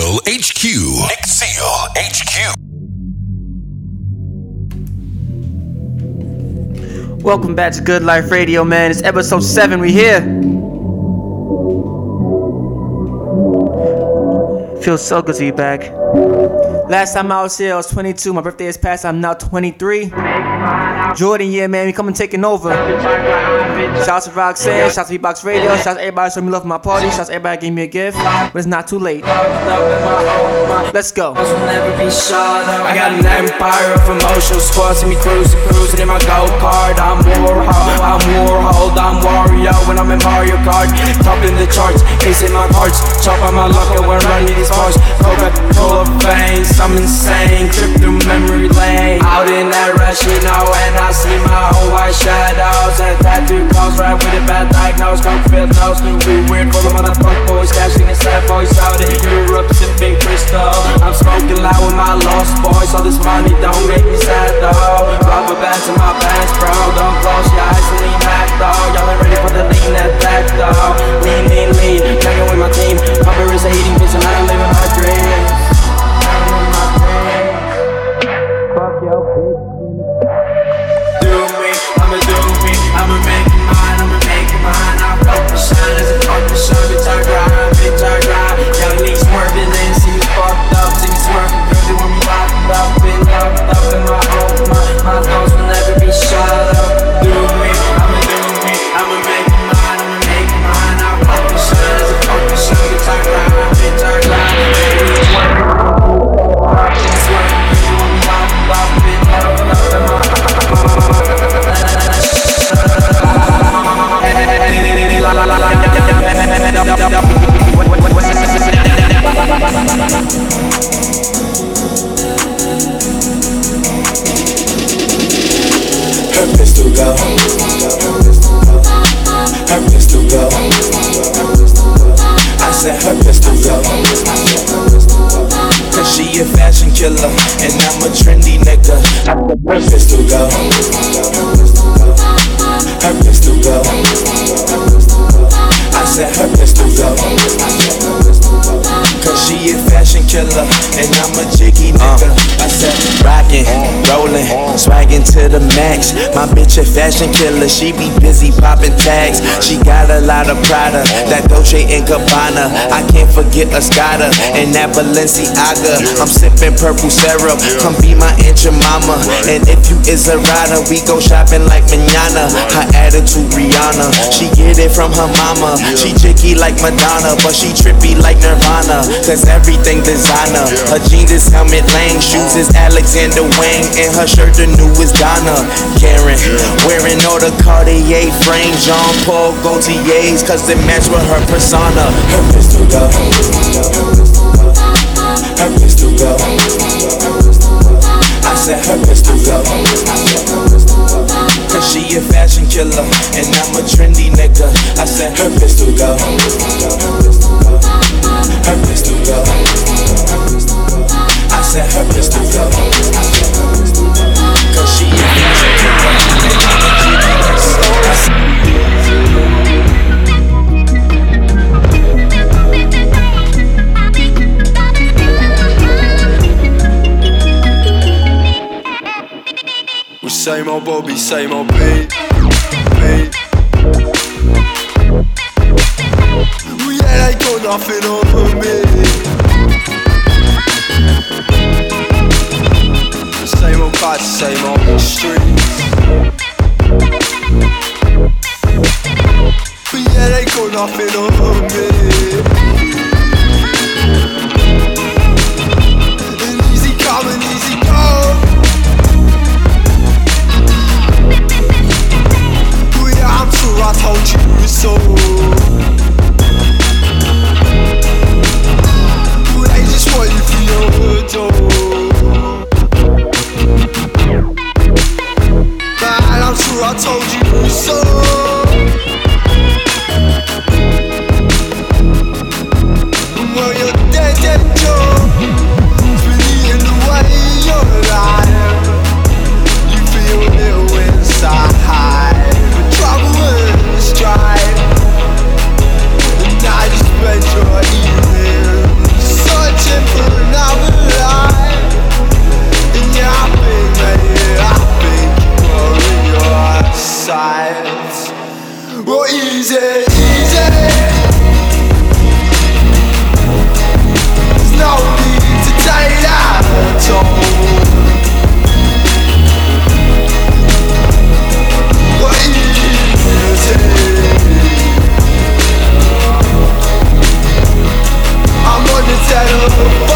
Exil HQ. Exil HQ. Welcome back to Good Life Radio, man. It's episode 7. We here. Feels so good to be back. Last time I was here, I was 22. My birthday is past. I'm now 23. Jordan, yeah, man, we coming taking over. Shout out to Roxanne, shout out to Beatbox Radio, shout out to everybody showing me love for my party, shout out to everybody gave me a gift, but it's not too late. Let's go. I got an empire of emotions, squads me cruising, cruising in my go kart. I'm Warhol, I'm Warhol, I'm Wario when I'm in Mario Kart. Top in the charts, in my cards, chop on my luck when running these bars. Coca Cola veins, I'm insane, trip through memory lane. Out in that rush, you know, and I see my own white shadows and tattoo calls right with a bad diagnose. Come feel nose, we weird for the motherfucker boys, cashing in sad boys out in Europe, sipping crystal. I'm smoking loud with my lost boys, all this money don't make me sad though. Rubber bands in my pants, bro, don't close your eyes and lean back though. Y'all ain't ready for the lean that back though. Lean, lean, lean, hanging with my team. Papa is a hating bitch and I'm living my dreams. Shine as a Her pistol go. I said her pistol go. She a fashion killer and I'm a trendy nigga. Her pistol go. Her pistol go. I said her pistol go. Cause she a fashion killer and I'm a jiggy uh. nigga. I said Rockin', rollin', swaggin' to the max. My bitch a fashion killer, she be busy poppin' tags. She got a lot of Prada, that Dolce and Gabbana. I can't forget Escada and that Balenciaga. I'm sippin' purple syrup, come be my aunt your mama. And if you is a rider, we go shopping like manana. Her attitude Rihanna, she get it from her mama. She jiggy like Madonna, but she trippy like Nirvana. Cause everything designer. Her jeans is Helmut Lang, shoes is Alexander Wang, and her shirt the new is Donna Karan. Wearing all the Cartier frames, Jean Paul Gaultier's, cause it match with her persona. Her pistol go. Her pistol go. I said her pistol go. Cause she a fashion killer and I'm a trendy nigga. I said her pistol go. Said her pistol go. Cause she Same old Bobby, same old beat. beat. Yeah, they got nothing over me. Parts, same old streets. But yeah, they got nothing over love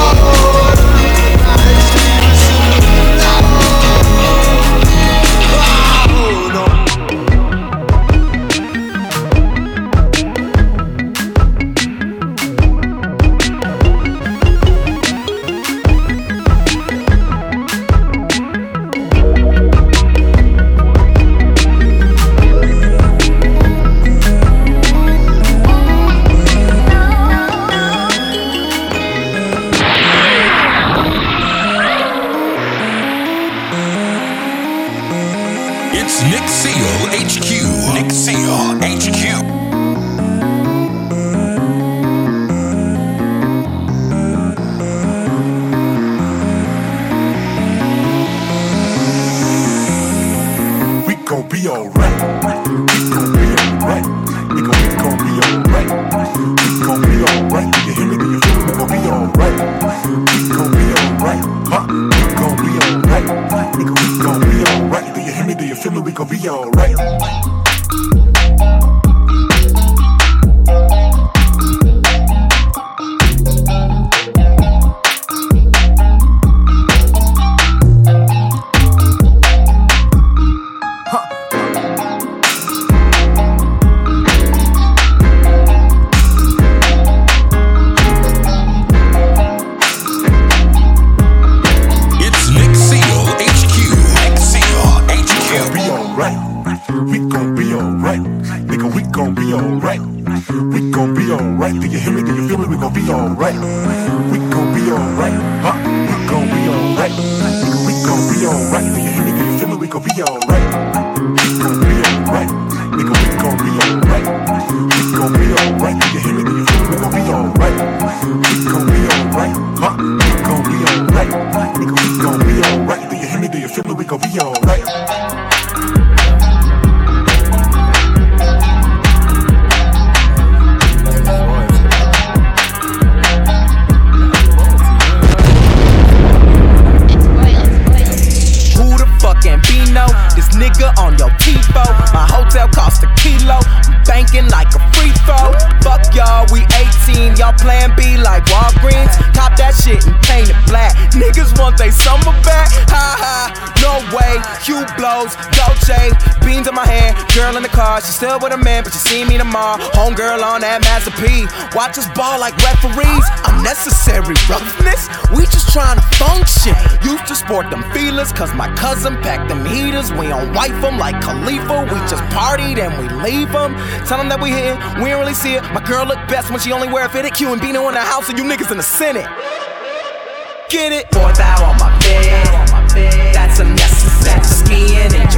still with a man, but you see me tomorrow. Homegirl on that Master P. Watch us ball like referees. Unnecessary roughness. We just trying to function. Used to sport them feelers, cause my cousin packed them heaters. We don't wife them like Khalifa. We just partied and we leave them. Tell them that we here, we don't really see it. My girl look best when she only wear a fitted Q and Beano in the house, and you niggas in the Senate. Get it? Fourth out on my bed. That's unnecessary. Skiing in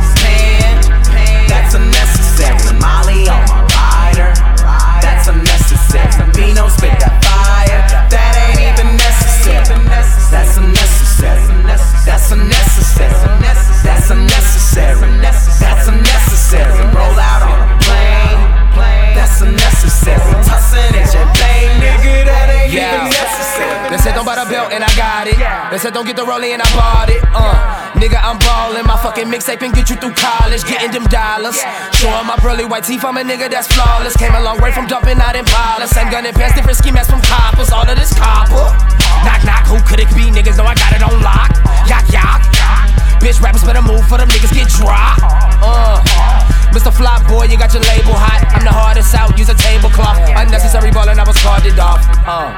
unnecessary. That's unnecessary. Roll out on a plane, that's unnecessary. Tussin' in your plane, nigga, that ain't even necessary. They said don't buy the belt and I got it. They said don't get the rollie and I bought it. Uh. Nigga, I'm ballin'. My fucking mixtape and get you through college. Getting them dollars. Showing my pearly white teeth. I'm a nigga that's flawless. Came a long way from dumping out in Palace. Same gun and pants, different ski masks from coppers. All of this copper. Knock, knock, who could it be? Niggas know I got it on lock. Yak, yak. Bitch, rappers better move for them niggas get dropped. Uh. Mr. Flop boy, you got your label hot. I'm the hardest out, use a tablecloth. Unnecessary ballin', I was carded off. Uh.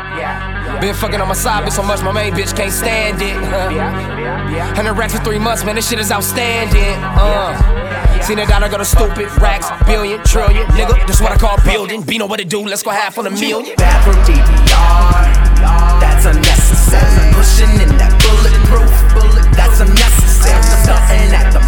Been fucking on my side bitch so much, my main bitch can't stand it. Hundred racks for three months, man, this shit is outstanding. Uh. Seen a dollar go to stupid racks, billion, trillion, nigga. This what I call building. Be know what it do, let's go half on a million. DVR, that's unnecessary. Pushing in that unnecessary. Something at the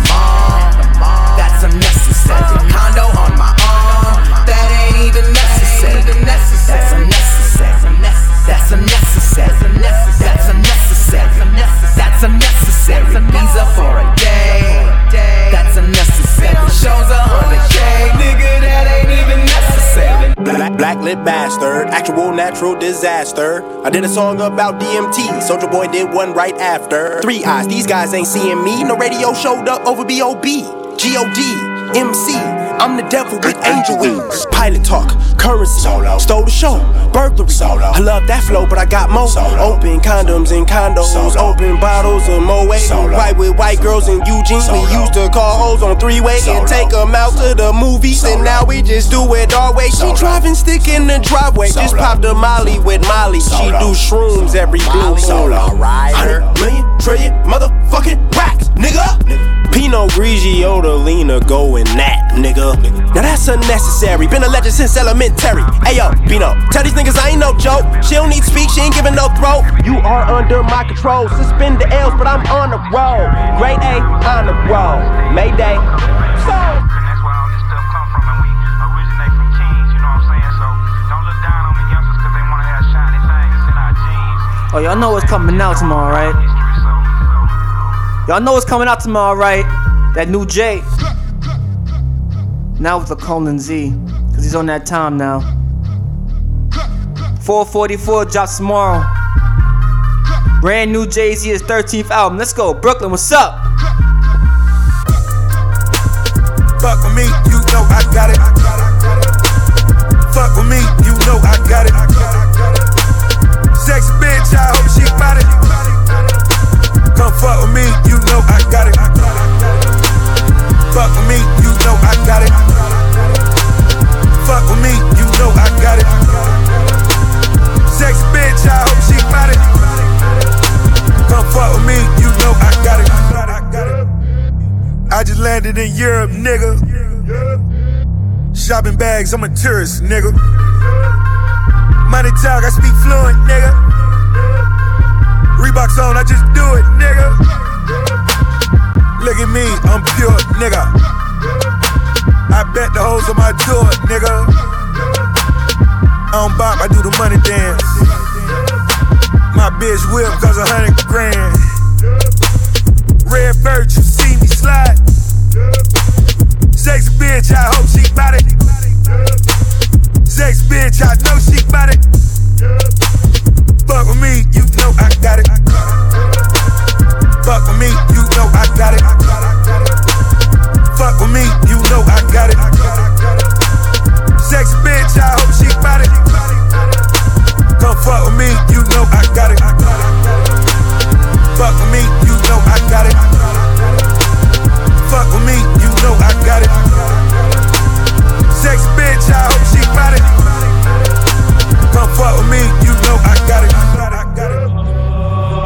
necessary. Black, black lit bastard, actual natural disaster. I did a song about DMT, Soldier Boy did one right after. Three eyes, these guys ain't seeing me. No radio showed up over B.O.B. G.O.D. MC. I'm the devil with angel wings. Pilot talk, currency, Solo. stole the show, burglary. Solo. I love that flow, but I got more. Solo. Open condoms and condos, Solo. open bottles of Moet. White with white girls in Eugene. Solo. We used to call hoes on three way and take them out to the movies, Solo. and now we just do it our way. She driving stick in the driveway, Solo. just popped a Molly with Molly. Solo. She do shrooms every blue. Solo. Hundred million trillion motherfucking racks, nigga. nigga. Pinot Grigio to Lena going that, nigga. Now that's unnecessary. Been a legend since elementary. Hey yo, Pino, tell these niggas I ain't no joke. She don't need speak, she ain't giving no throat. You are under my control. Suspend the L's, but I'm on the road. Grade A on the road. Mayday. So. Oh, y'all know what's coming out tomorrow, right? Y'all know what's coming out tomorrow, right? That new J. Now with the colon Z, cause he's on that time now. 444 drops tomorrow. Brand new Jay Z, his 13th album. Let's go, Brooklyn. What's up? Fuck with me, you know I got it. Fuck with me, you know I got it. Sexy bitch, I hope she got it. Come fuck with me, know I got it. Fuck with me, you know I got it. Fuck with me, you know I got it. Sex bitch, I hope she got it. Come fuck with me, you know I got it. I just landed in Europe, nigga. Shopping bags, I'm a tourist, nigga. Money talk, I speak fluent, nigga. Reeboks on, I just do it, nigga. Look at me, I'm pure, nigga. I bet the hoes on my tour, nigga. I don't bop, I do the money dance. My bitch whip cause a hundred grand. Red bird, you see me slide. Sex bitch, I hope she bout it. Sex bitch, I know she bout it. Got it. Sex bitch, I hope she got it. Come fuck with me, you know I got it. Fuck with me, you know I got it. Fuck with me, you know I got it. Sex bitch, I hope she got it. Come fuck with me, you know I got it.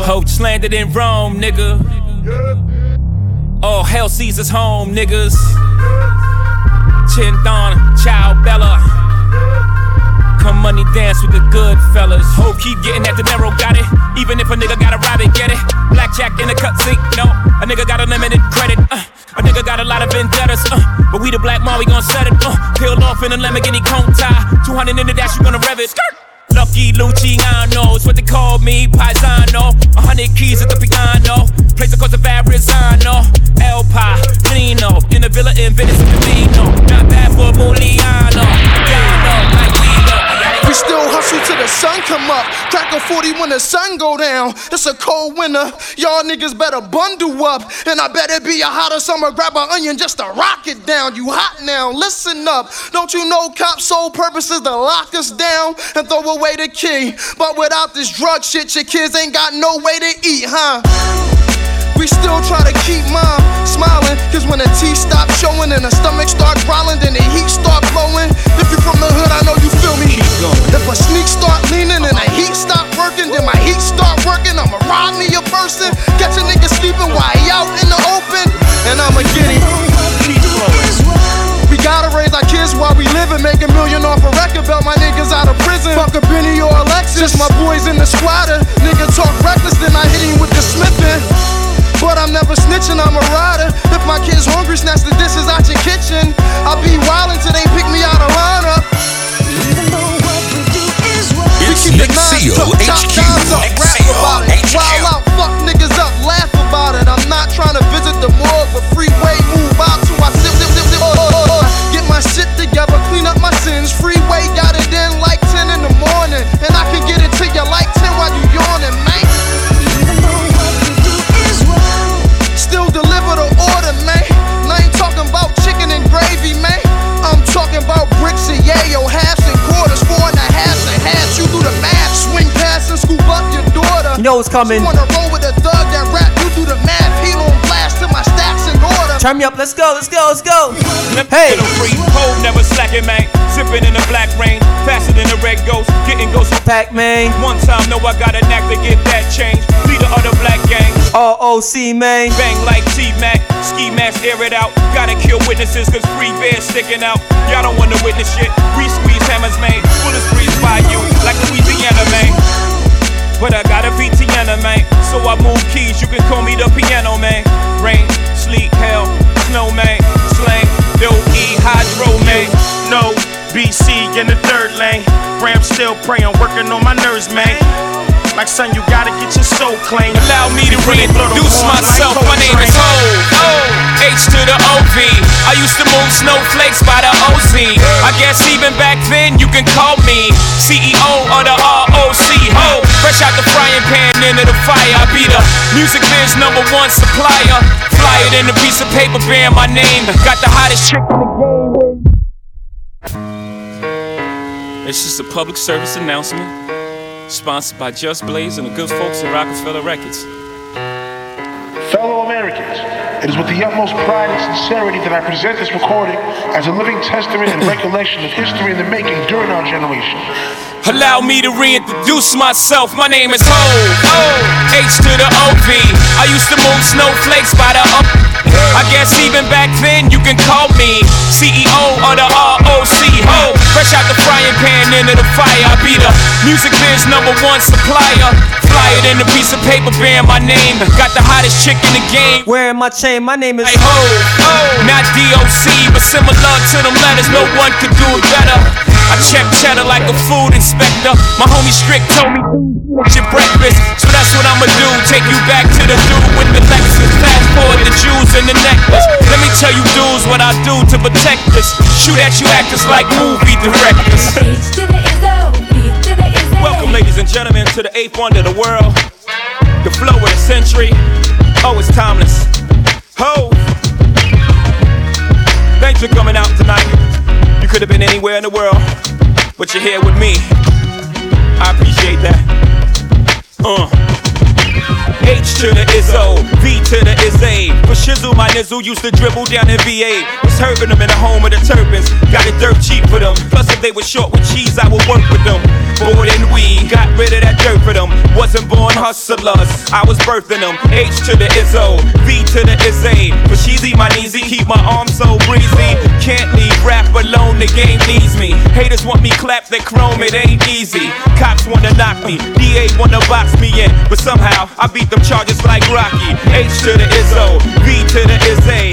Hope landed in Rome, nigga. All hell Caesar's home, niggas. Chin Don, Ciao Bella. Come money dance with the good fellas. Hope keep getting that dinero, got it. Even if a nigga gotta rob it, get it. Blackjack in the cutscene, no. A nigga got unlimited credit. Uh. A nigga got a lot of vendettas, uh, but we the black mom, we gon' set it. Uh, peeled off in a Lamborghini cone tie. 200 in the dash, you gonna rev it. Skirt. Lucky Luciano, it's what they call me, Paisano. A hundred keys at the piano, place across the Verrazano. El Palino, in the villa in Venice, Camino. Not bad for Muliano. Diano, still hustle till the sun come up. Crack a 40 when the sun go down. It's a cold winter. Y'all niggas better bundle up. And I bet it be a hotter summer. Grab an onion just to rock it down. You hot now. Listen up. Don't you know cops' sole purpose is to lock us down and throw away the key? But without this drug shit, your kids ain't got no way to eat, huh? We still try to keep mom smiling. Cause when the teeth stop showing and the stomach start growling, then the heat start blowing. If you from the hood, I know you feel me. If a sneak start leaning and the heat stop working, then my heat start working. I'ma rob me a person. Catch a nigga sleeping while he out in the open. And I'ma get it. We gotta raise our kids while we live and make a million off a record belt. My niggas out of prison. Fuck a Benny or a Lexus. My boys in the squatter. Nigga talk reckless, then I hit him with the smithing. But I'm never snitching, I'm a rider. If my kid's hungry, snatch the dishes out your kitchen. I'll be wildin' till they pick me out of lineup. Nick Seale HQ. Up, rap about. Wild out, fuck niggas up, laugh order. Turn me up, let's go, let's go, let's go. Hey, free, cold, never slacking, man. Sipping in the black rain, faster than the red ghost, getting ghost Pac Man. One time, know I got a knack to get that change. Leader of the black gang. ROC, man. Bang like T Mac, ski mask, air it out. Gotta kill witnesses, cause free bears sticking out. Y'all don't wanna witness shit. We squeeze hammers, man. Bullets freeze by you, like Louisiana, man. But I got a VTN, man. So I move keys, you can call me the piano, man. Rain, sleet, hell, snowman. Slang, dope, E, hydro, man. No, BC in the third lane. Ram still praying, working on my nerves, man. Like son, you gotta get your soul clean. Allow me to reintroduce myself. My name is Ho. H to the OV. I used to move snowflakes by the OZ. I guess even back then you can call me CEO of the ROC. Ho. Fresh out the frying pan into the fire. I be the music biz number one supplier. Fly it in a piece of paper bearing my name. Got the hottest chick in the game. It's just a public service announcement. Sponsored by Just Blaze and the good folks at Rockefeller Records. Fellow Americans, it is with the utmost pride and sincerity that I present this recording as a living testament and recollection of history in the making during our generation. Allow me to reintroduce myself. My name is Ho. H to the OV. I used to move snowflakes by the up. I guess even back then you can call me CEO of the ROC. Ho. Fresh out the frying pan into the fire. I be the music biz number one supplier. Fly it in a piece of paper bearing my name. Got the hottest chick in the game. Wearing my chain, my name is Hey ho, not DOC, but similar to them letters, no one could do it better. I check cheddar like a food inspector. My homie Strick told me your breakfast, so that's what I'ma do. Take you back to the dude with the Lexus. Fast forward the jewels and the necklace. Let me tell you dudes what I do to protect us. Shoot at you actors like movie directors. Welcome, ladies and gentlemen, to the eighth wonder of the world, the flow of the century. Oh, it's timeless. Ho! Thanks for coming out tonight. Could have been anywhere in the world, but you're here with me. I appreciate that. Uh. H to the Izzo, V to the Izzy. For Shizzle, my nizzle used to dribble down in VA. Was hurting them in the home of the turbans. Got it dirt cheap for them. Plus, if they were short with cheese, I would work with them. More than we got rid of that dirt for them. Wasn't born hustlers, I was birthing them. H to the Izzo, V to the Izzy. For Sheezy, my kneesy, keep my arms so breezy. Can't leave rap alone, the game needs me. Haters want me clap that chrome, it ain't easy. Cops wanna knock me, DA wanna box me in. But somehow, I beat them charges like Rocky. H to the Izzo, V to the Izzy.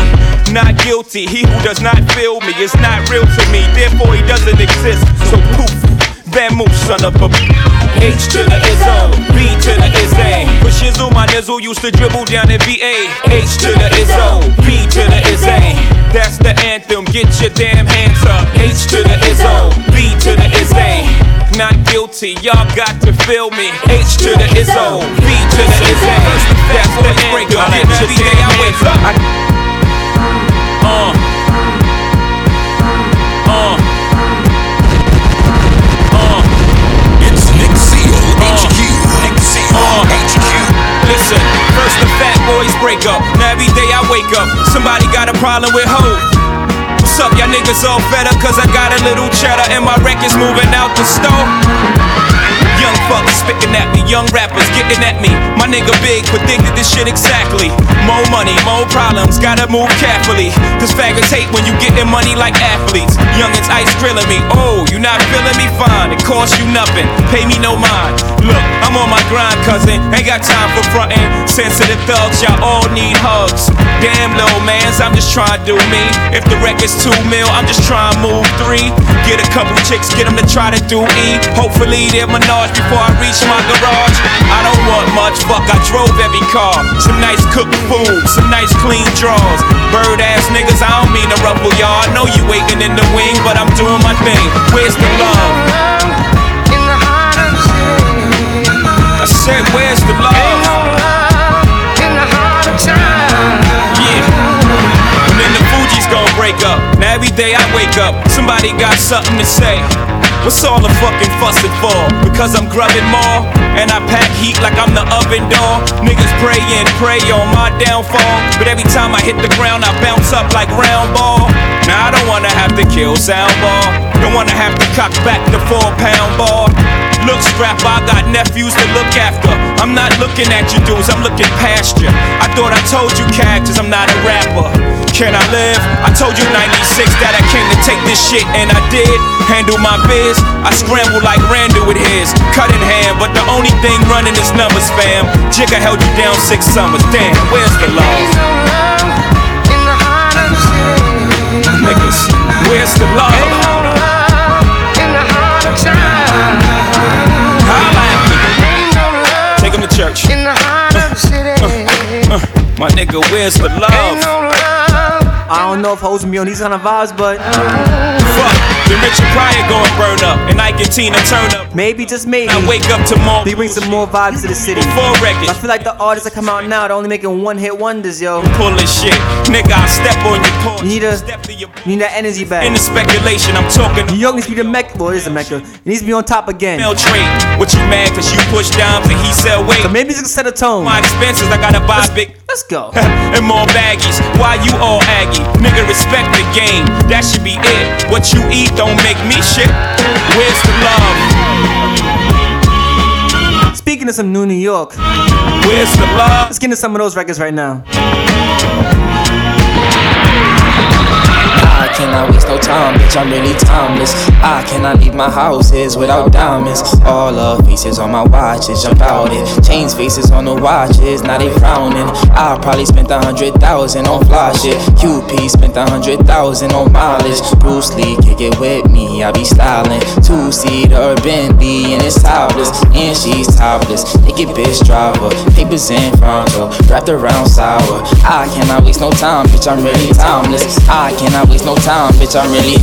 Not guilty, he who does not feel me is not real to me. Therefore, he doesn't exist. So poof. Van move, son of a H to the Izzo, B to the Izzy. For Shizzle, my nizzle used to dribble down in VA. H to the Izzo, B to the Izzy. That's the anthem, get your damn hands up. H to the Izzo, B to the Izzy. Not guilty, y'all got to feel me. H to the Izzo, B to the Izzy. That's the anthem, get your damn hands up. Uh. Uh. It's Nick Seale HQ. Nick Seale HQ. Listen, first the fat boys break up. Now every day I wake up, somebody got a problem with hope. Up, y'all niggas all fed up? Cause I got a little cheddar and my record's moving out the store. Young fuckers spitting at me, young rappers getting at me. My nigga big predicted this shit exactly. More money, more problems, gotta move carefully. Cause faggots hate when you getting money like athletes. Youngins ice grilling me, oh, you not feeling me fine. It costs you nothing, pay me no mind. Look, I'm on my grind, cousin, ain't got time for frontin'. Sensitive thugs, y'all all need hugs. Damn, little mans, I'm just trying to do me. If the record's two mil, I'm just trying to move three. Get a couple chicks, get them to try to do E. Hopefully they're Menage before I reach my garage. I don't want much, fuck, I drove every car. Some nice cooked food, some nice clean draws. Bird ass niggas, I don't mean to ruffle y'all. I know you waiting in the wing, but I'm doing my thing. Where's the love? In the heart of time. I said, where's the love? In the heart of time. Yeah. And then the Fugees gon' break up. Now every day I wake up, somebody got something to say. What's all the fucking fussing for? Because I'm grubbing more, and I pack heat like I'm the oven door. Niggas pray and pray on my downfall, but every time I hit the ground, I bounce up like round ball. Now I don't wanna have to kill soundball, don't wanna have to cock back the four pound ball. Look, strap, I got nephews to look after. I'm not looking at you dudes, I'm looking past you. I thought I told you cactus, I'm not a rapper. Can I live? I told you 96 that I came to take this shit, and I did. Handle my biz, I scramble like Randall with his. Cut in hand, but the only thing running is numbers, fam. Jigga held you down six summers, damn, where's the love? Niggas, where's the love? Take him to church. In the heart uh, of the city. Uh, uh, my nigga, where's the love? I don't know if hoes be on these kind of vibes, but fuck, the Richard Pryor going burn up, and Ike and Tina turn up. Maybe just maybe. I wake up tomorrow. They bring some more vibes to the city. Four records. I feel like the artists that come out now, they're only making one hit wonders, yo. Pull this shit, nigga. I step on your porch. You need a, you need that energy back. In the speculation, I'm talking. New York needs to be the mecca. Well, it is the mecca. It needs to be on top again. Mail trade. What you mad? Cause you push dimes and he sell weight. So maybe it's gonna set a tone. My expenses, I gotta buy let's, big. Let's go. and more baggies. Why you all aggy? Nigga, respect the game. That should be it. What you eat don't make me shit. Where's the love? Speaking of some new New York, where's the love? Let's get into some of those records right now. I cannot waste no time, bitch, I'm really timeless. I cannot leave my houses without diamonds. All the faces on my watches jump out it. Chains faces on the watches, now they frowning. I probably spent a hundred thousand on fly shit. QP spent a hundred thousand on mileage. Bruce Lee, kick it with me, I be styling. Two seater Bentley and it's topless, and she's topless. Naked bitch driver, papers in front of, wrapped around sour. I cannot waste no time, bitch, I'm really timeless. I cannot waste no time, bitch, I'm really.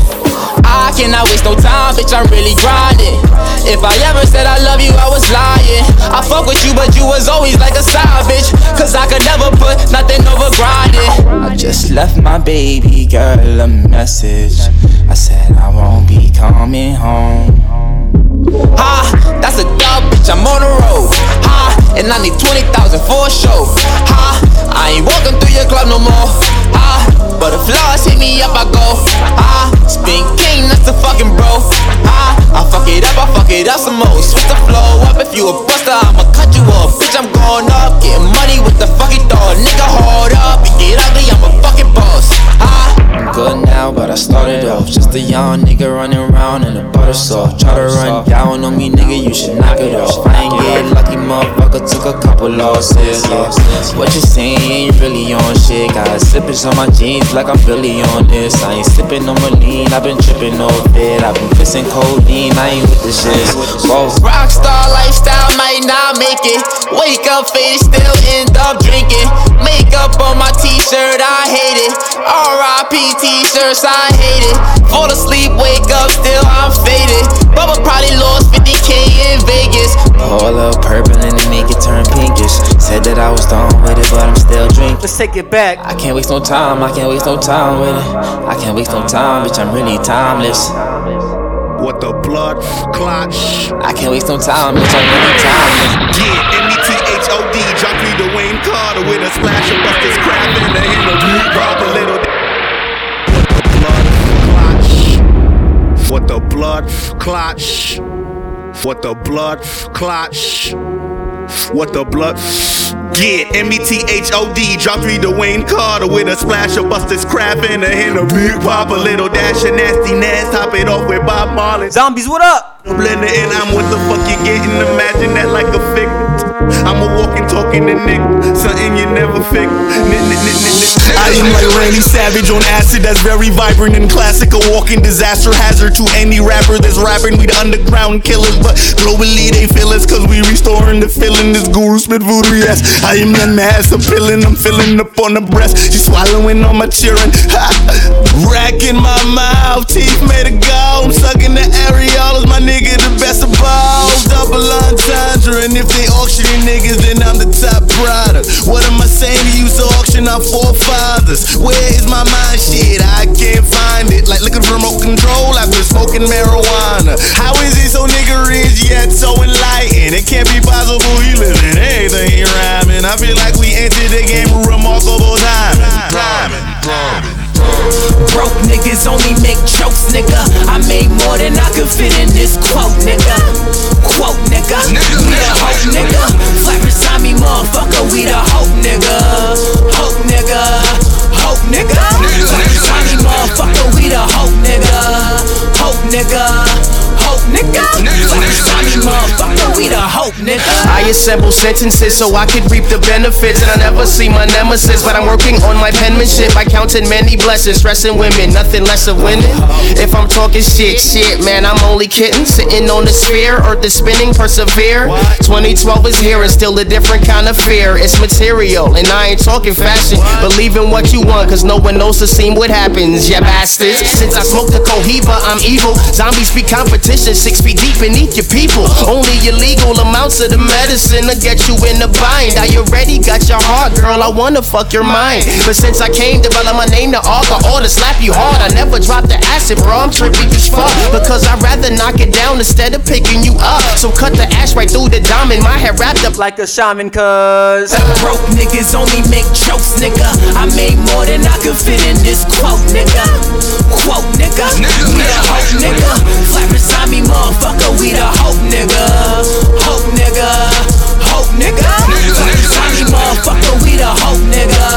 I cannot waste no time, bitch, I'm really grinding. If I ever said I love you, I was lying. I fuck with you, but you was always like a side bitch. Cause I could never put nothing over grinding. I just left my baby girl a message. I said I won't be coming home. Ha, that's a dub, bitch, I'm on the road. Ha, and I need 20,000 for a show. Ha, I ain't walking through your club no more. Ha, but if flaws hit me up, I go. Ah, spin king, that's the fucking bro. Ah, I fuck it up, I fuck it up some more. Switch the flow up, if you a buster, I'ma cut you off. Bitch, I'm going up, getting money with the fucking dog. Nigga, hold up, and get ugly, I'm a fucking boss. Ah, I'm good now, but I started off just a young nigga running around in a butter soft. Try to run down on me, nigga, you should knock it off. I ain't get lucky, motherfucker, took a couple losses. Yeah. What you saying ain't really on shit. Got slippers on my jeans like I'm really on this. I ain't sipping no lean, I've been tripping off it. I've been pissing codeine, I ain't with the shit. Rockstar lifestyle might not make it. Wake up faded, still end up drinking. Makeup on my t-shirt, I hate it. R.I.P. t-shirts, I hate it. Fall asleep, wake up, still I'm faded. Bubba probably lost 50k in Vegas. All up purple and then make it turn pinkish. Said that I was done with it, but I'm still drinking. Let's take it back. I can't waste no time, I can't waste no time with it. I can't waste no time, bitch, I'm really timeless. What the blood clot? I can't waste no time, bitch, I'm really timeless. Yeah, M-E-T-H-O-D, drop me Dwayne Carter with a splash of Buster's crab in the handle. Drop a What the blood clot? What the blood clot? What the blood? Yeah, M-E-T-H-O-D, drop three Dwayne Carter with a splash of Buster's crap in a hand of big pop, a little dash of nastiness, top it off with Bob Marley. Zombies, what up? Blender and I'm what the fuck you getting, imagine that like a figure. I'm a walking, talking to Nick, something you never figure. I am like Randy Savage on acid that's very vibrant and classic. A walking disaster hazard to any rapper that's rapping. We the underground killers, but globally they feel us cause we restoring the feeling. This guru spit voodoo, yes. I am young mass appealing. I'm filling up on the breast. She swallowing on my cheering. Ha! Racking my mouth, teeth made of gold. I'm sucking the areolas, my nigga, the best of balls. Double entendre, and if they auctioning niggas, then I'm the top product. What am I saying to you? So auction our forefathers. Where is my mind? Shit, I can't find it. Like like looking for remote control after smoking marijuana. How is it so nigga rich yet so enlightened? It can't be possible he living anything rhyming. I feel like we entered the game with remarkable timing. Timing, timing. Broke niggas only make jokes, nigga. I made more than I could fit in this quote, nigga. Quote, nigga. We the hope, nigga. Flat me, motherfucker. We the hope, nigga. Hope, nigga. Hope, nigga. Flat me, motherfucker. We the hope, nigga. Hope, nigga. Hope, nigga. Flat beside me, motherfucker. We the hope, nigga. I assemble sentences so I could reap the benefits. And I never see my nemesis, but I'm working on my penmanship. I counted many blessings, stressing women, nothing less of winning. If I'm talking shit, shit, man, I'm only kidding. Sitting on the sphere, earth is spinning, persevere. 2012 is here and still a different kind of fear. It's material, and I ain't talking fashion. Believe in what you want, cause no one knows the scene what happens, yeah, bastards. Since I smoked the cohiba, I'm evil. Zombies be competition, six feet deep beneath your people. Only illegal amounts of the medicine to get you in the bind. I already got your heart, girl. I wanna fuck your mind. But since I came, develop my name to alcohol to slap you hard. I never dropped the acid, bro. I'm trippy as fuck. Because I'd rather knock it down instead of picking you up. So cut the ash right through the diamond. My hair wrapped up like a shaman, cuz. Broke niggas only make jokes, nigga. I made more than I could fit in this quote, nigga. Quote, nigga. We the hope, nigga. Flat beside me, motherfucker. We the hope, nigga. Hope, nigga. Hope, nigga. Flat me, motherfucker. We the hope, nigga.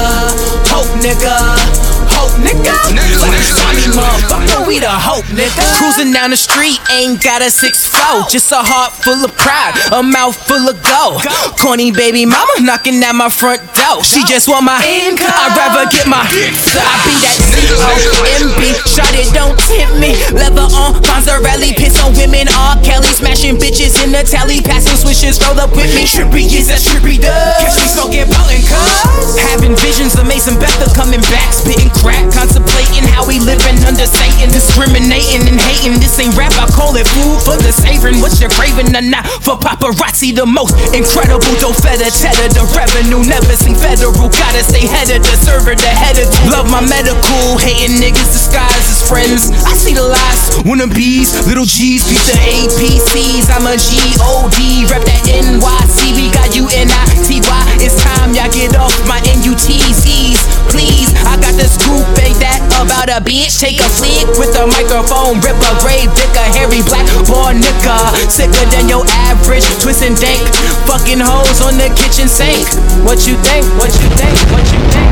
Hope, nigga. Hope, nigga. Flat beside me, motherfucker. We the hope, nigga. Cruising down the street, ain't got a six four. Just a heart full of pride, a mouth full of gold. Corny baby mama knocking at my front door. She just want my income. I'd rather get my. I be that C-O-M-B. Shot it, don't tempt me. Leather on, Fonzarelli, piss on women. R. Kelly smashing bitches in the telly, passing swishes, roll up with me. Trippy is that trippy does. Catch me smoking potent cuz. Having visions of Mason Betha coming back, spitting crack, contemplating how we living under Satan, discriminating and hating. This ain't rap, I call it food for the savoring. What you're craving or not for paparazzi, the most incredible dough feta cheddar. The revenue never seen federal. Gotta stay head of the server, the head of love my medical. Hating niggas disguised as friends. I see the lies, wannabes, little G's, beat the APCs. I'm a G-O-D, rep that NYC. We got you N-I-T-Y. It's time y'all get off my N-U-T-C's, please. I got the scoop, ain't that about a bitch? Take a flick with a microphone, rip a grave, dick a hairy black boy nigga. Sicker than your average, twist and dank. Fucking hoes on the kitchen sink. What you think? What you think? What you think?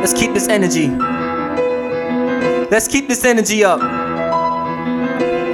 Let's keep this energy. Let's keep this energy up.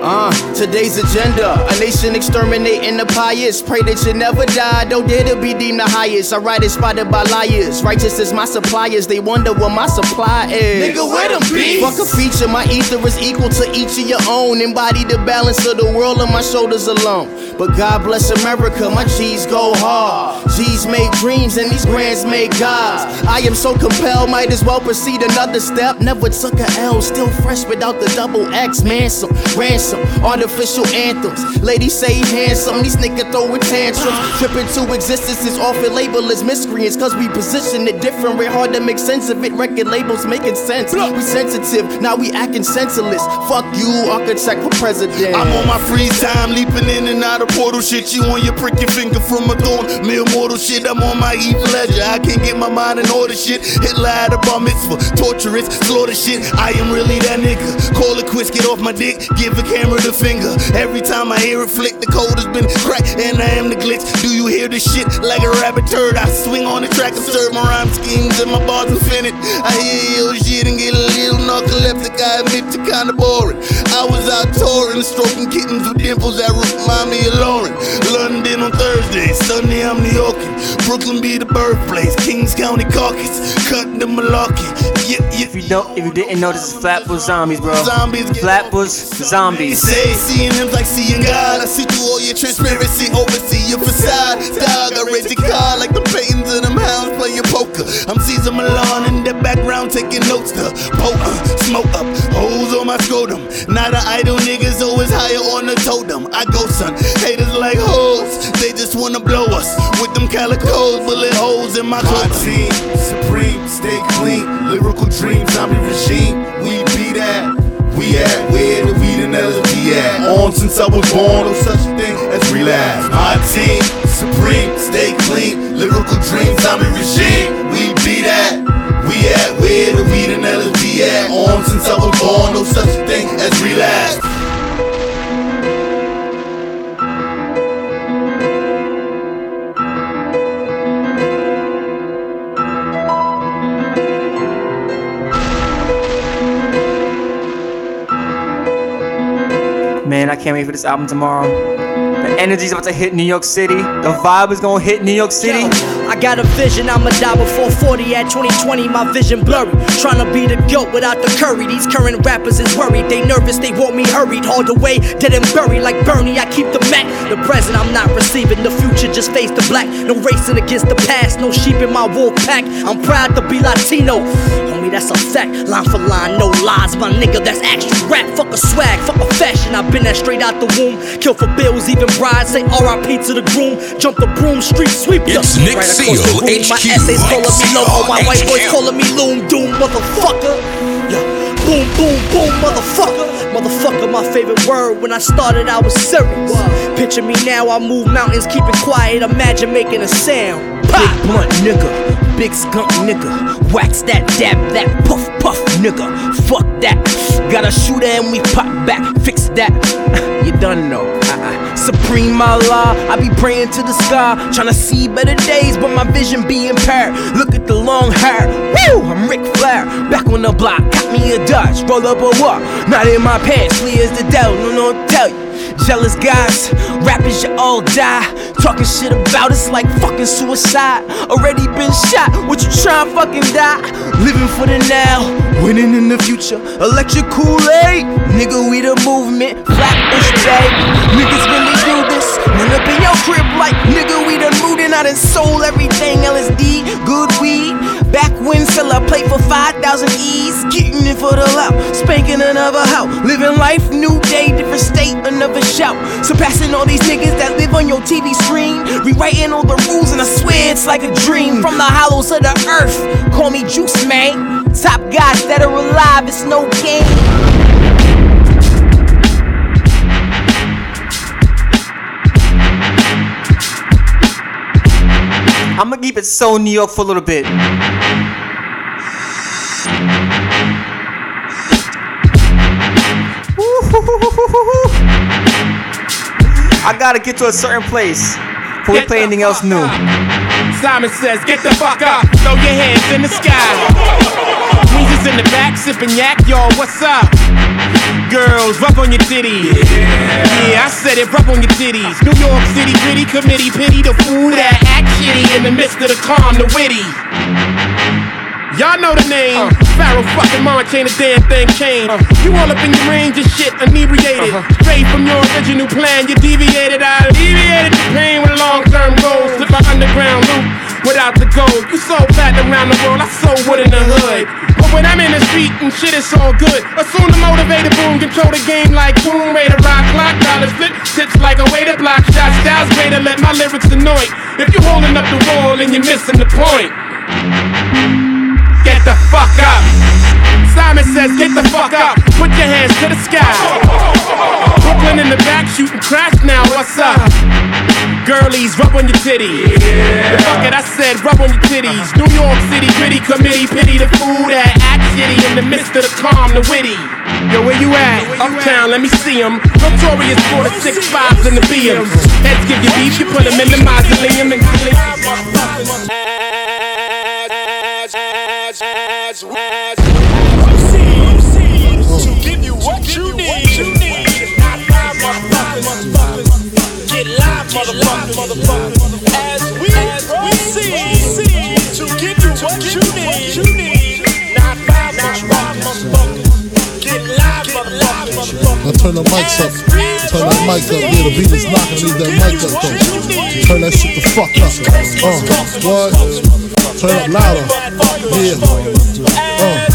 Uh, today's agenda a nation exterminating the pious. Pray that you never die, don't dare to be deemed the highest. I write it spotted by liars. Righteous is my suppliers, they wonder what my supply is. Nigga, where them beats? Fuck a feature, my ether is equal to each of your own. Embody the balance of the world on my shoulders alone. But God bless America, my G's go hard. G's make dreams and these grands make gods. I am so compelled, might as well proceed another step. Never took a L, still fresh without the double X. Manson, ransom, artificial anthems. Ladies say handsome, these niggas throwing tantrums. Trip into existence is often labeled as miscreants, cause we position it different. We're hard to make sense of it. Record labels making sense. We sensitive, now we acting senseless. Fuck you, architect for president. I'm on my free time, leaping in and out of portal shit. You on your prick your finger from a thorn. Mere mortal shit, I'm on my evil ledger. I can't get my mind in order shit. Hitler had a bar mitzvah, torturous, slaughter shit. I am really that nigga. Call it quits, get off my dick, give the camera the finger. Every time I hear it flick, the code has been cracked, and I am the glitch. Do you hear this shit like a rabbit turd? I swing on the track serve my rhyme schemes and my bars infinite. I hear your shit and get a little narcoleptic. I admit to kinda boring. I was out touring, stroking kittens with dimples that remind me of Lauren. London on Thursday, Sunday I'm New Yorkin. Brooklyn be the birthplace, Kings County caucus, cutting the malarkey. Yeah, yeah. If you don't, if you didn't know, this is Flatbush Zombies, bro. Zombies. Flatbush Zombies. Say seeing him's like seeing God. I see through all your transparency, oversee your facade. Dog, I raise your car like the paintings of them hounds playing poker. I'm Caesar Milan in the background taking notes to poke, smoke up, holes on my scrotum. Not an idle niggas always higher on the totem. I go, son. Haters like hoes, they just wanna blow us with them calicos, bullet holes in my My team, supreme, Was born, no such a thing as relapse. For this album tomorrow. The energy's about to hit New York City. The vibe is gonna hit New York City. I got a vision, I'ma die before 40 at 2020, my vision blurry. Trying to be the goat without the curry. These current rappers is worried, they nervous, they want me hurried. All the way, dead and buried like Bernie, I keep the Mac. The present I'm not receiving, the future just face the black. No racing against the past, no sheep in my wolf pack. I'm proud to be Latino. Homie, that's a fact. Line for line, no lies, my nigga, that's extra rap. Fuck a swag, fuck a fashion. I've been that straight out the womb. Kill for bills, even brides. Say RIP to the groom. Jump the broom, street sweep. It's Nick the Seal, room. My HQ, essays calling me low. My white boys HQ. calling me loom doom, motherfucker. Yeah. Boom, boom, boom, motherfucker. Motherfucker, my favorite word. When I started, I was serious. Picture me now, I move mountains, keep it quiet. Imagine making a sound. Big blunt nigga, big skunk nigga. Wax that, dab that, puff, puff nigga. Fuck that. Got a shooter and we pop back. Fix that. You done know. Uh-uh. Supreme law. I be praying to the sky, tryna see better days, but my vision be impaired. Look at the long hair. Woo! I'm Ric Flair. Back on the block, got me a Dodge. Roll up a walk. Not in my pants. Clear as the devil. No, no, tell you. Jealous guys, rappers, you all die. Talking shit about us like fucking suicide. Already been shot, what you trying fucking die? Living for the now, winning in the future. Electric Kool Aid, nigga, we the movement. Flatbush Bay, niggas really do this. Run up in your crib like nigga, we done moved in. I done sold everything LSD, good weed. Back when sell a plate for 5,000 E's. Getting it for the loud, spanking another house. Living life, new day, different state, another shout. Surpassing all these niggas that live on your TV screen. Rewriting all the rules, and I swear it's like a dream. From the hollows of the earth, call me Juice Man. Top guys that are alive, it's no game. I'm gonna keep it so New York for a little bit. I gotta get to a certain place before we play anything else new. Simon says, get the fuck up, throw your hands in the sky. In the back, sipping yak, y'all, what's up? Girls, rub on your titties. Yeah, I said it, rub on your titties. New York City, gritty committee, pity the fool that act shitty in the midst of the calm, the witty. Y'all know the name. Uh. Pharaoh fucking March ain't a damn thing changed. Uh. You all up in your range of shit, inebriated. Uh-huh. Straight from your original plan, you deviated. I deviated the pain with long term goals. Slip my underground loop without the gold. You so fat around the world, I so wood in the hood. But when I'm in the street and shit, it's all good. Assume the motivated boom, control the game like Tomb Raider, rock clock, dollars flip, tips like a way to block shots. Styles to let my lyrics annoy. If you're holding up the wall and you're missing the point. Get the fuck up. Simon says, get the fuck up. Put your hands to the sky. Girlies, rub on your titties. Fuck it, I said, rub on your titties. New York City, gritty committee, pity the fool that act shitty in the midst of the calm, the witty. Yo, where you at? Uptown, let me see see 'em. Notorious for the six fives and the BMs. Heads give you beef, you put 'em in the mausoleum and live, motherfuckers. As we proceed to give you what you need. Not live, motherfuckers. Get live, motherfuckers. Now turn the mics up. Turn that mic up. Yeah, the beat is knocking. Leave that mic up though. Turn that shit the fuck up. Uh, what? Turn it up louder. Yeah. Uh.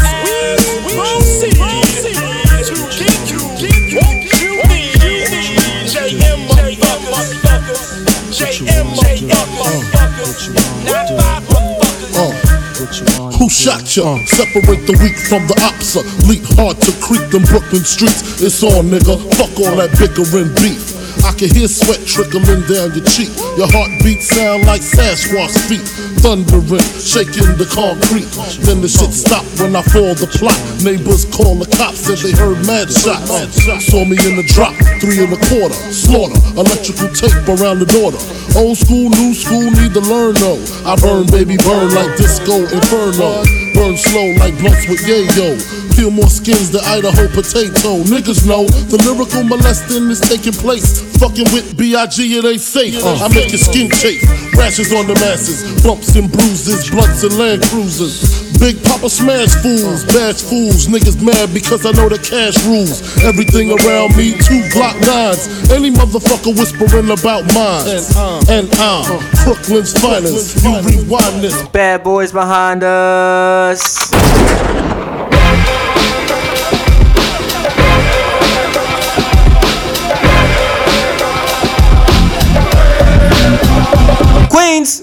Who shot ya? Separate the weak from the opsa. Leap hard to creep them Brooklyn streets. It's on, nigga. Fuck all that bickering beef. I can hear sweat trickling down your cheek. Your heartbeat sound like Sasquatch feet. Thundering, shaking the concrete. Then the shit stopped when I fall the plot. Neighbors call the cops, said they heard mad shots. Saw me in the drop, three and a quarter. Slaughter, electrical tape around the daughter. Old school, new school, need to learn though. I burn, baby, burn like disco inferno. Burn slow like blunts with yayo. Peel more skins than Idaho potato. Niggas know the lyrical molesting is taking place. Fucking with B.I.G. it ain't safe. I make your skin chafe. Rashes on the masses. Bumps and bruises. Blunts and land cruisers. Big Papa smash fools, bash fools. Niggas mad because I know the cash rules. Everything around me, two Glock nines. Any motherfucker whispering about mine. And uh, I'm uh, Brooklyn's finest. You rewind this. Bad boys behind us. Queens.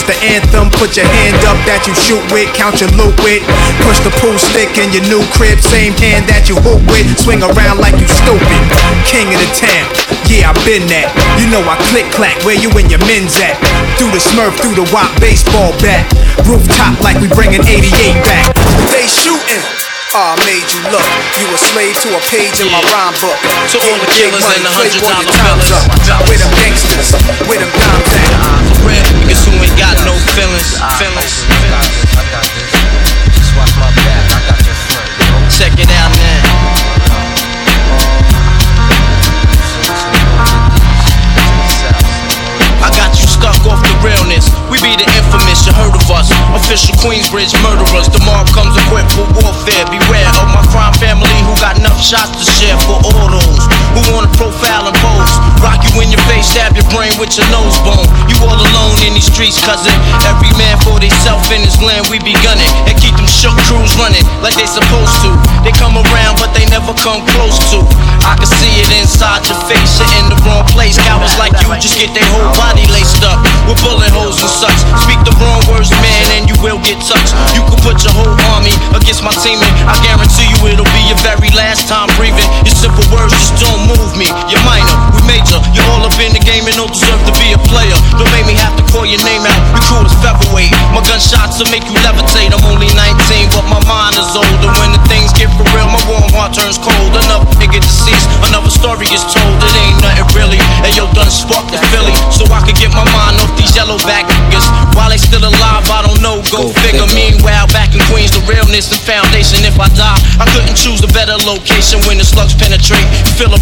the anthem. Put your hand up that you shoot with, count your loot with. Push the pool stick in your new crib, same hand that you hoop with. Swing around like you stupid. King of the town, yeah, I been that. You know I click clack, where you and your men's at? Through the smurf, through the wop baseball bat. Rooftop like we bringing 88 back. They shooting. Ah, I made you look. You a slave to a page in my rhyme book. To all the killers and the hundred dollar your time's billers. up. With them gangsters, with them dimes at. Ain't got no feelings. Feelings. Check it out now. I got you stuck off the realness. We be the infamous, you heard of us. Official Queensbridge murderers. Mob comes equipped for warfare. Beware of my crime family who got enough shots to share for all those who wanna profile and pose. Rock you in your face, stab your brain with your nose bone. You all alone in these streets, cousin. Every man for theyself in his land, we be gunning. And keep them shook crews running like they supposed to. They come around, but they never come close to. I can see it inside your face, you're in the wrong place. Cowards like you just get their whole body laced up with bullet holes and such. Speak the wrong words, man, and you will get touched. You can put your whole army against my team, and I guarantee you it'll be your very last time breathing. Your simple words just don't move me. You're minor, we major. You're all up in the game and don't deserve to be a player. Don't make me have to call your name out. Your crew is featherweight. My gunshots will make you levitate. I'm only 19, but my mind is older. When the things get for real, my warm heart turns cold. Another nigga deceased, another story is told. It ain't nothing really. And yo, done sparked the Philly, so I can get my mind off these yellow back niggas. While they still alive, I don't know. Go, figure. Meanwhile, back in Queens, the realness and foundation. If I die, I couldn't choose a better location when the slugs penetrate. Feel a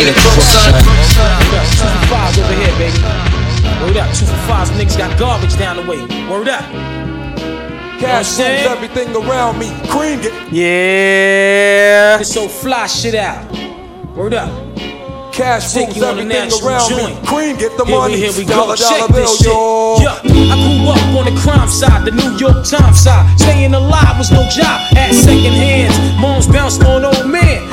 ain't a crook, son. Fives over here, baby. Word up, two for fives. Niggas got garbage down the way. Word up. Cash moves everything around me. Cream get Yeah. It's so fly shit out. Word up. Cash you a everything around joint. me. Cream get the Here money. we, here we dollar, go. Check dollar bill, this shit. Yeah, I grew up on the crime side, the New York Times side. Staying alive was no job. Had second hands. Moms bounced on old men.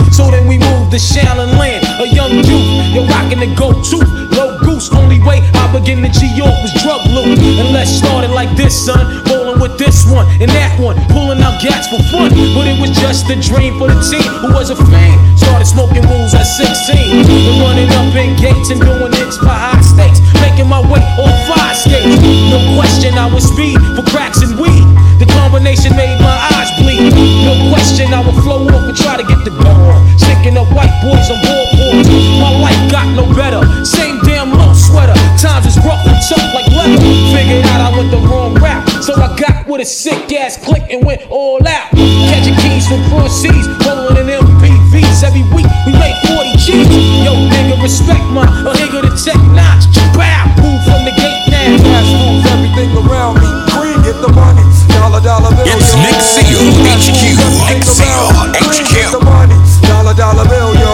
To Shallon Land. A young youth, you're rocking the go-to. Low goose. Only way I begin to G York was drug loot. And let's start it like this, son. Rolling with this one and that one, pulling out gats for fun. But it was just a dream for the team who was a fan. Started smoking rules at 16. And running up in gates and doing hits by high stakes. Making my way on fire skates. No question, I was speed for cracks and weed. The combination made my eyes. No question, I would flow off and try to get the goal. Sticking up white boys on boards. My life got no better. Same damn low sweater. Times is rough and tough like leather. Figured out I went the wrong route. So I got with a sick ass click and went all out. Catching keys from front seas. Rolling in MPVs. Every week we make 40 G's. Yo, nigga, respect my a nigga to tech notch. Bow, move from the gate now. Cash moves everything around me. Green, get the money. Dollar, dollar bill. It's yo. Nick Seal, HQ, moves Nick Seal, around me. Green, HQ. Get the money. Dollar, dollar bill, yo.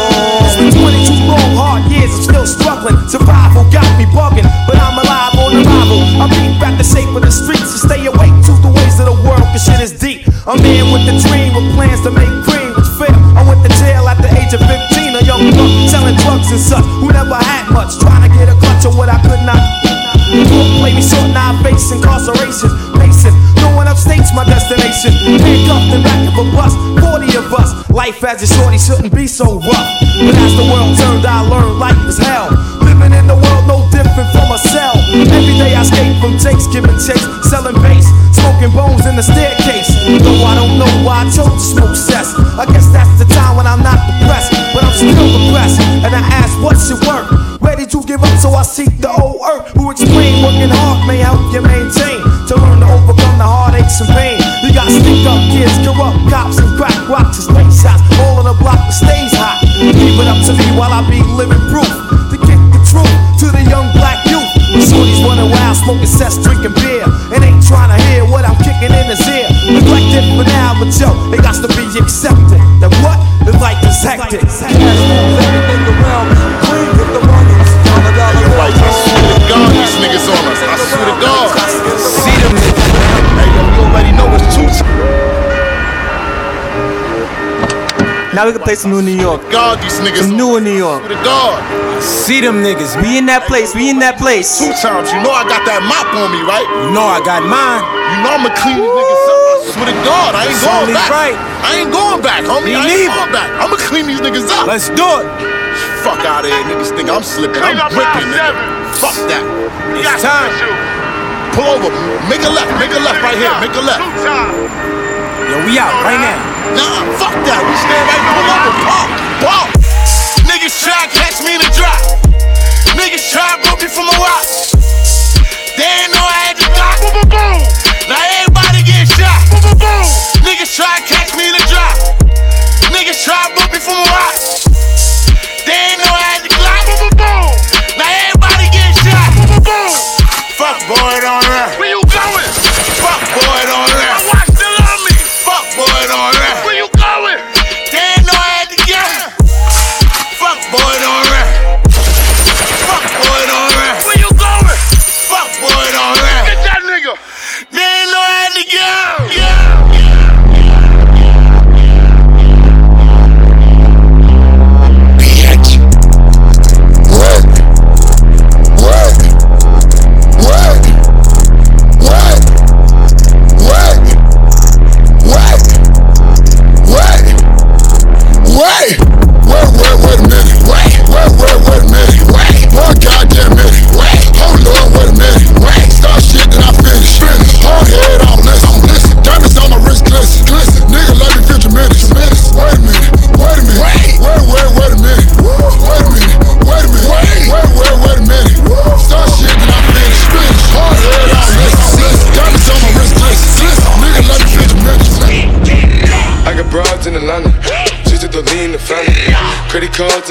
It's been 22 long, hard years, I'm still struggling. Survival got me bugging, but I'm alive on arrival. I beat back the shape of the streets to stay awake to the ways of the world, cause shit is deep. A man with a dream with plans to make cream, which fail. I went to jail at the age of 15, a young buck selling drugs and such, who never had much, trying to get a clutch of what I could not. Court play me short, now I face incarceration. Pacing, going upstate's my destination. Handcuffed in back of a bus, 40 of us. Life as a shorty shouldn't be so rough. But as the world turned, I learned life is hell. Living in the world no different from a cell. Every day I escape from takes, giving chase, selling bass, smoking bones in the staircase. Though I don't know why I chose to smoke cess. I guess that's the time when I'm not depressed, Now we can play some new New York. God, these niggas Some new in New York. Swear to God. See them niggas. We in that place. We in that place. Two times. You know I got that mop on me, right? You know I got mine. You know I'ma clean these niggas up. I swear to God, I ain't It's going back. right. I ain't going back, homie. Me I ain't neither. going back. I'ma clean these niggas up. Let's do it. Fuck out of here. Niggas think I'm slipping. I'm ripping, nigga. Fuck that. It's time. Pull over. Make a left. Make a left right here. Make a left. Yo, we out right now. Nah, fuck that. We stand right. Pull over. Park. Park. Niggas try to catch me in the drop. Niggas try to book me from a rock. They ain't know I had the Glock. Now everybody getting shot. Niggas try to catch me in the drop. Niggas try to book me from a rock. They ain't know I had the Glock. Now everybody getting shot. Fuck boy, don't run.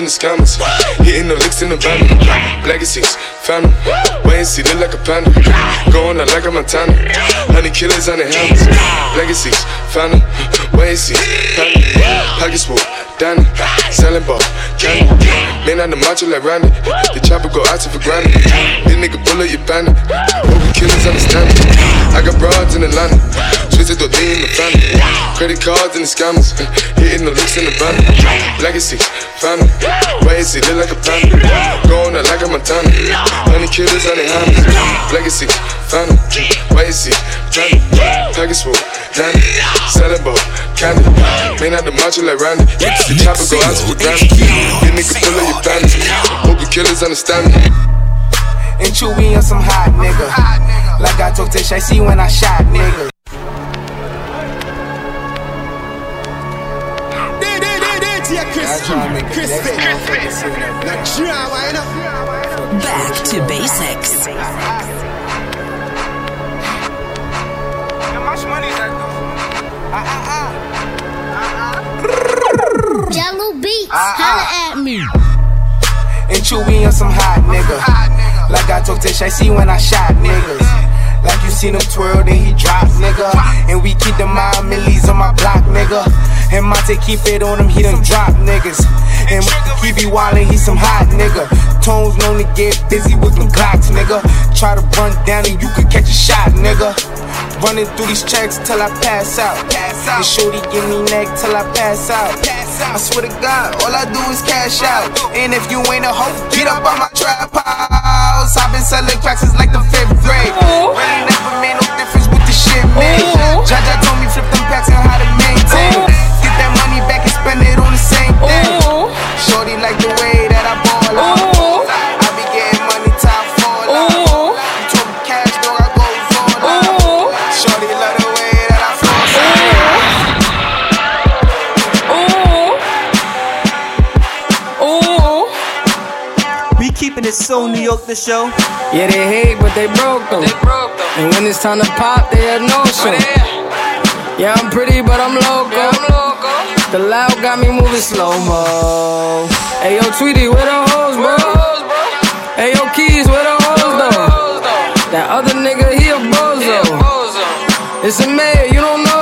In the scammers. Hitting the licks in the van. Legacies, family. Wait and see, look like a panda. Going out like a Montana. Honey killers on the helmets. Legacies, family. Wait and see, family. Pockets full, Danny. Selling ball, candy. Man on the macho like Randy. The chopper go out to for granted. This nigga bullet, you bandit. Hope killers understand it. I got broads in Atlanta. Twisted the lean in the family. Credit cards and the scammers. Hitting the licks in the van. Legacy, Why is he look like a panda? Going out like a Montana. Honey killers on the hammers. Legacy. Why is he planning? Package full, Danny. Selling boat, candy. Man out the macho like Randy. The chopper go out to the granny. You niggas pull up your bandits. Hope the killers understand me. And Chewy on some hot nigga. Like I told Tish, I see when I shot nigga. Back to basics. Ah, ah, ah. Jello beats, Ah, holla at me. And Chewy on some hot nigga. Like I told Tish, I see when I shot niggas. Seen him twirl, then he drop, nigga. And we keep the mind millies on my block, nigga. And Monte keep it on him, he done drop niggas. And he be wildin', he some hot nigga. Tones known to get busy with them Glocks, nigga. Try to run down and you could catch a shot, nigga. Running through these checks till I pass out. pass And shorty give me neck till I pass out. I swear to God, all I do is cash out. And if you ain't a hoe, get up on my trap house. I've been selling cracks since like the fifth grade. Really shit, man. Jaja told me flip them packs and how to We it so New York the show. Yeah, they hate, but they broke them. And when it's time to pop, they have no show. Yeah, I'm pretty, but I'm loco. The loud got me moving slow mo. Hey, yo, Tweety, where the hoes, bro? Hey, yo, Keys, where the hoes, though? That other nigga, he a bozo. It's a mayor, you don't know.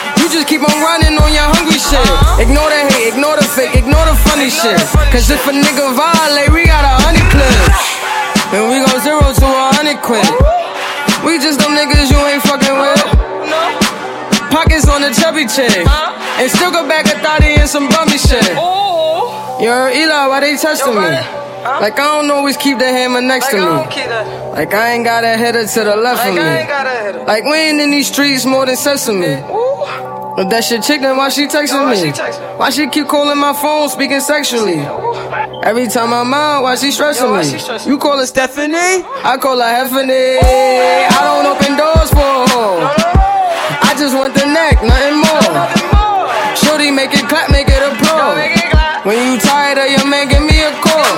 You just keep on running on your hungry shit. Ignore the hate, ignore the fake, ignore the funny shit. Cause if a nigga violate, we got a hundred clips. And we go zero to a hundred quid. We just them niggas you ain't fucking with. No Pockets on the chubby chick. And still go back a thotty and some bummy shit. Yo, Eli, why they testing me? Like I don't always keep the hammer next to me. Like I ain't got a header to the left of me. Like we ain't in these streets more than sesame. If that shit chicken, why she texting me? Why she keep calling my phone, speaking sexually? Every time I'm out, why she stressing me? You call her Stephanie? I call her Heffany. I don't open doors for a hoe. I just want the neck, nothing more. Shorty, make it clap, make it applaud. When you tired of your man, give me a call.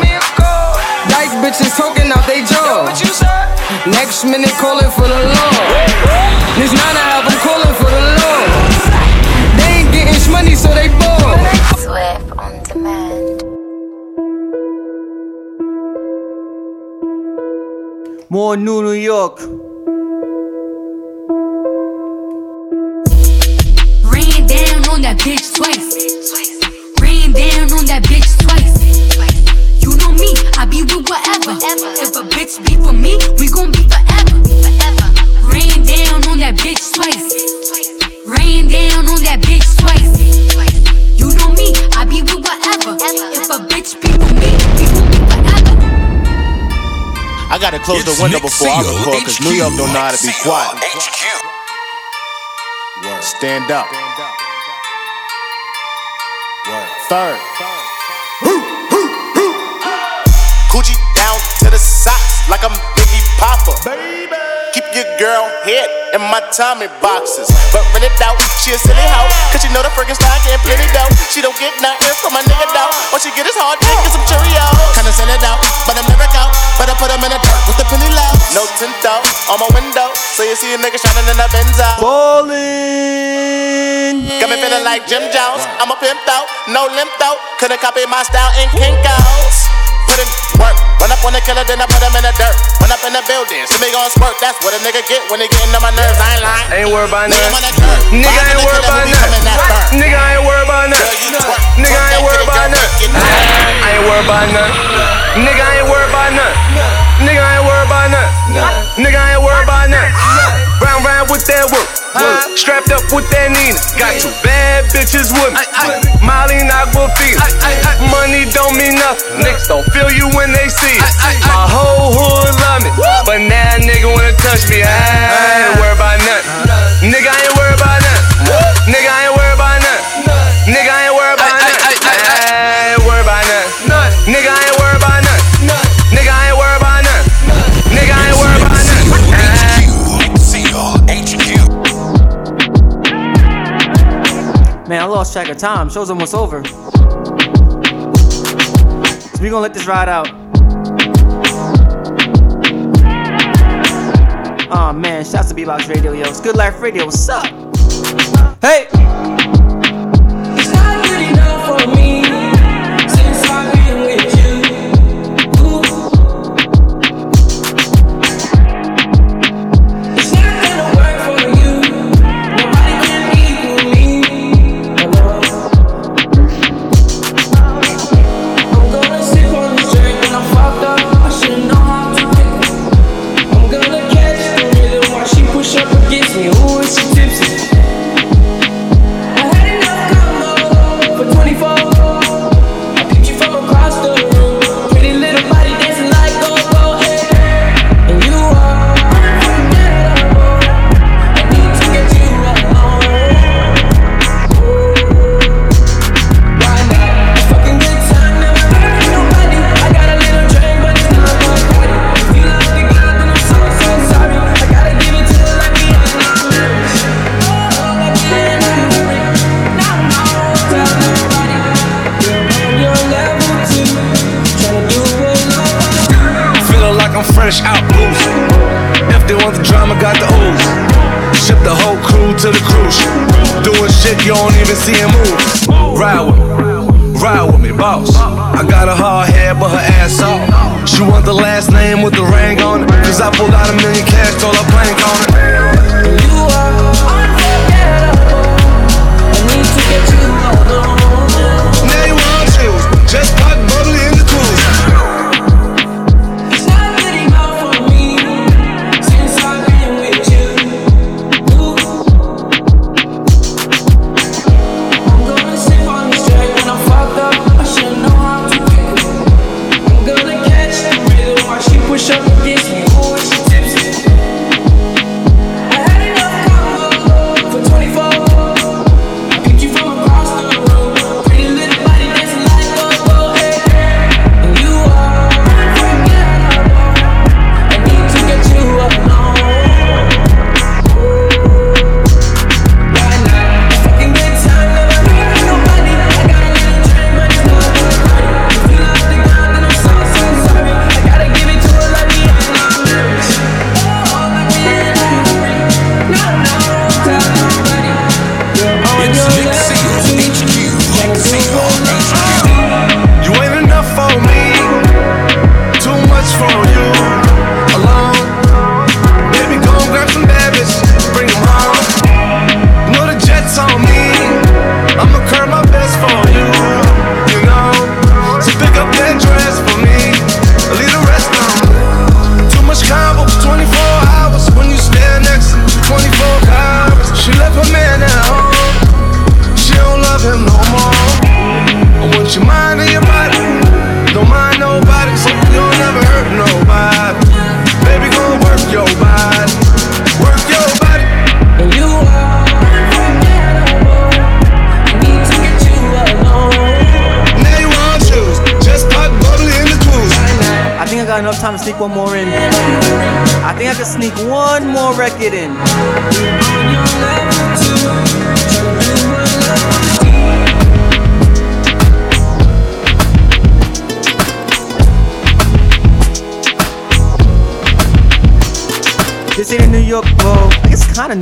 Dyke bitches talking out they jaw. Next minute calling for the law. This nine album calling for the law. They ain't getting money, so they bored. Swift on demand. More new New York. Ran down on that bitch twice. Ran down on that bitch twice. You know me, I be with whatever. If a bitch be for me, we gon' be forever. Ran down on that bitch twice. Ran down on that bitch twice. You know me, I be with whatever. If a bitch be for me, we gon' be forever. I gotta close the window before I record, cause New York don't know how to be quiet. Stand up. Third. Coochie down to the socks like I'm Biggie Papa. Keep your girl head in my Tommy boxes. But rent it out, she a silly hoe. Cause she know the freaking style get plenty dough. She don't get nothing from my nigga though. What she get is hard dick and some Cheerios. Kinda send it out, but I'm never go. But I put him in the dirt with the penny low. No tint out on my window. So you see a nigga shining in the Benz out. Ballin'. Got me feeling like Jim Jones. I'm a pimp out, no limp out. Couldn't copy my style in kinkos. Put work. Run up on the killer, then I put him in the dirt. Run up in the building, see me gon' squirt. That's what a nigga get when they getting on my nerves. I ain't lying. Ain't worried about nigga I ain't worried about that. Nigga ain't worried about that. Nigga ain't worried about that. I ain't worried about that. Nigga ain't worried about that. Nigga ain't worried about that. Nigga ain't worried about that ride with that work. work. Strapped up with that Nina. Got two bad bitches with me. I, I, Molly and Aquafina. Money don't mean nothing. Niggas don't feel you when they see it. My whole hood love me. But now nigga wanna touch me. I, ain't worried about nothing. Nigga, I ain't worried about nothing. Nigga, I ain't worried about nothing. Nigga, lost track of time. Show's almost over. So we gonna let this ride out. Aw oh, man, shouts to Beatbox Radio, yo. It's Good Life Radio, what's up? Hey!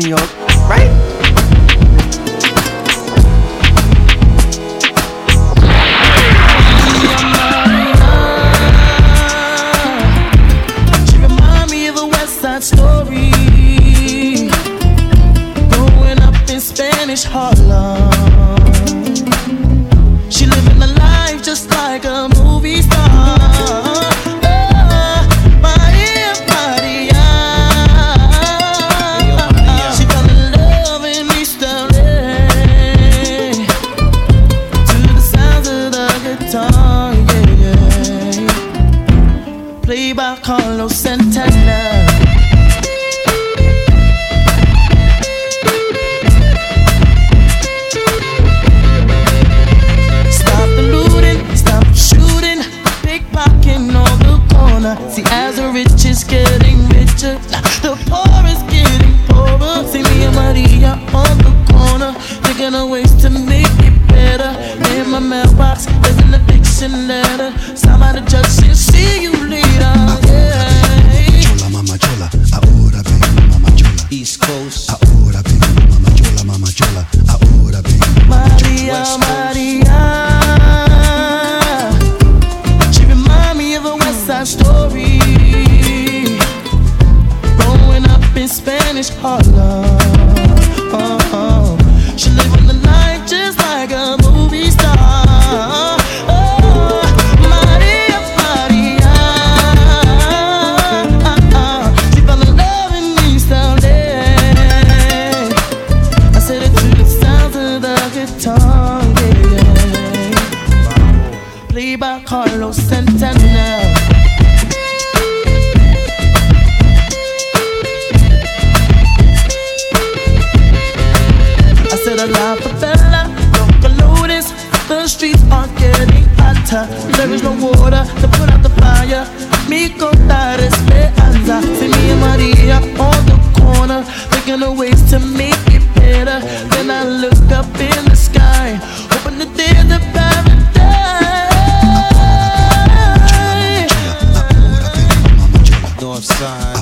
New York, make it better. Then I look up in the sky, hoping that there's a paradise. North side.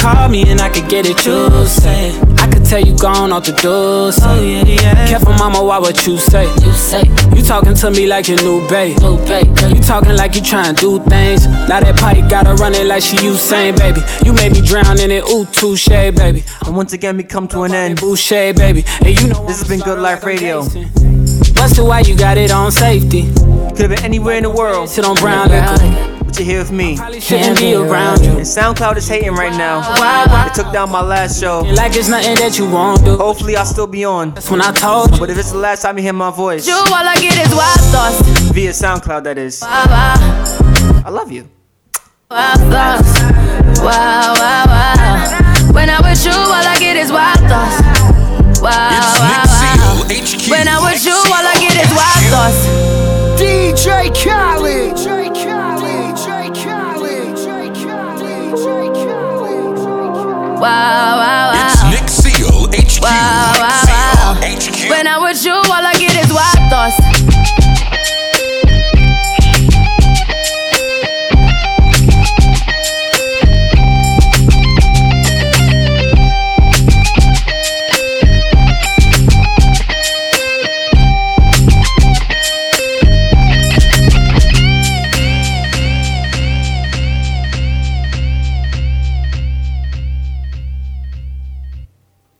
Call me and I could get it, you say. I could tell you gone off the door. Say. Oh, yeah, yeah. Careful, mama, why what you say? You say. You talking to me like your new babe. New babe. You talking like you trying to do things. Now that pipe gotta run it like she Usain, baby. You made me drown in it, ooh, touche, baby. And once again, we come to an end. Boucher, baby. And you know this has been Good Life Radio. Busted why you got it on safety. Could have been anywhere in the world. Sit on brown liquor. But you're here with me. shouldn't be around you. And SoundCloud is hating right now. They took down my last show. Like it's nothing that you won't do. Hopefully, I'll still be on. That's when I told you. But if it's the last time you hear my voice, You all I get is wild thoughts. via SoundCloud, that is. Wow, wow, I love you. wild thoughts. Wow, wow, wow. When I'm with you, all I get is wild thoughts. Wow, wow, wow. When I'm with you, all I get is wild thoughts. DJ Khaled. Wow, wow, wow. It's Nick Seale, HQ. Wow, wow, wow. When I'm with you, all I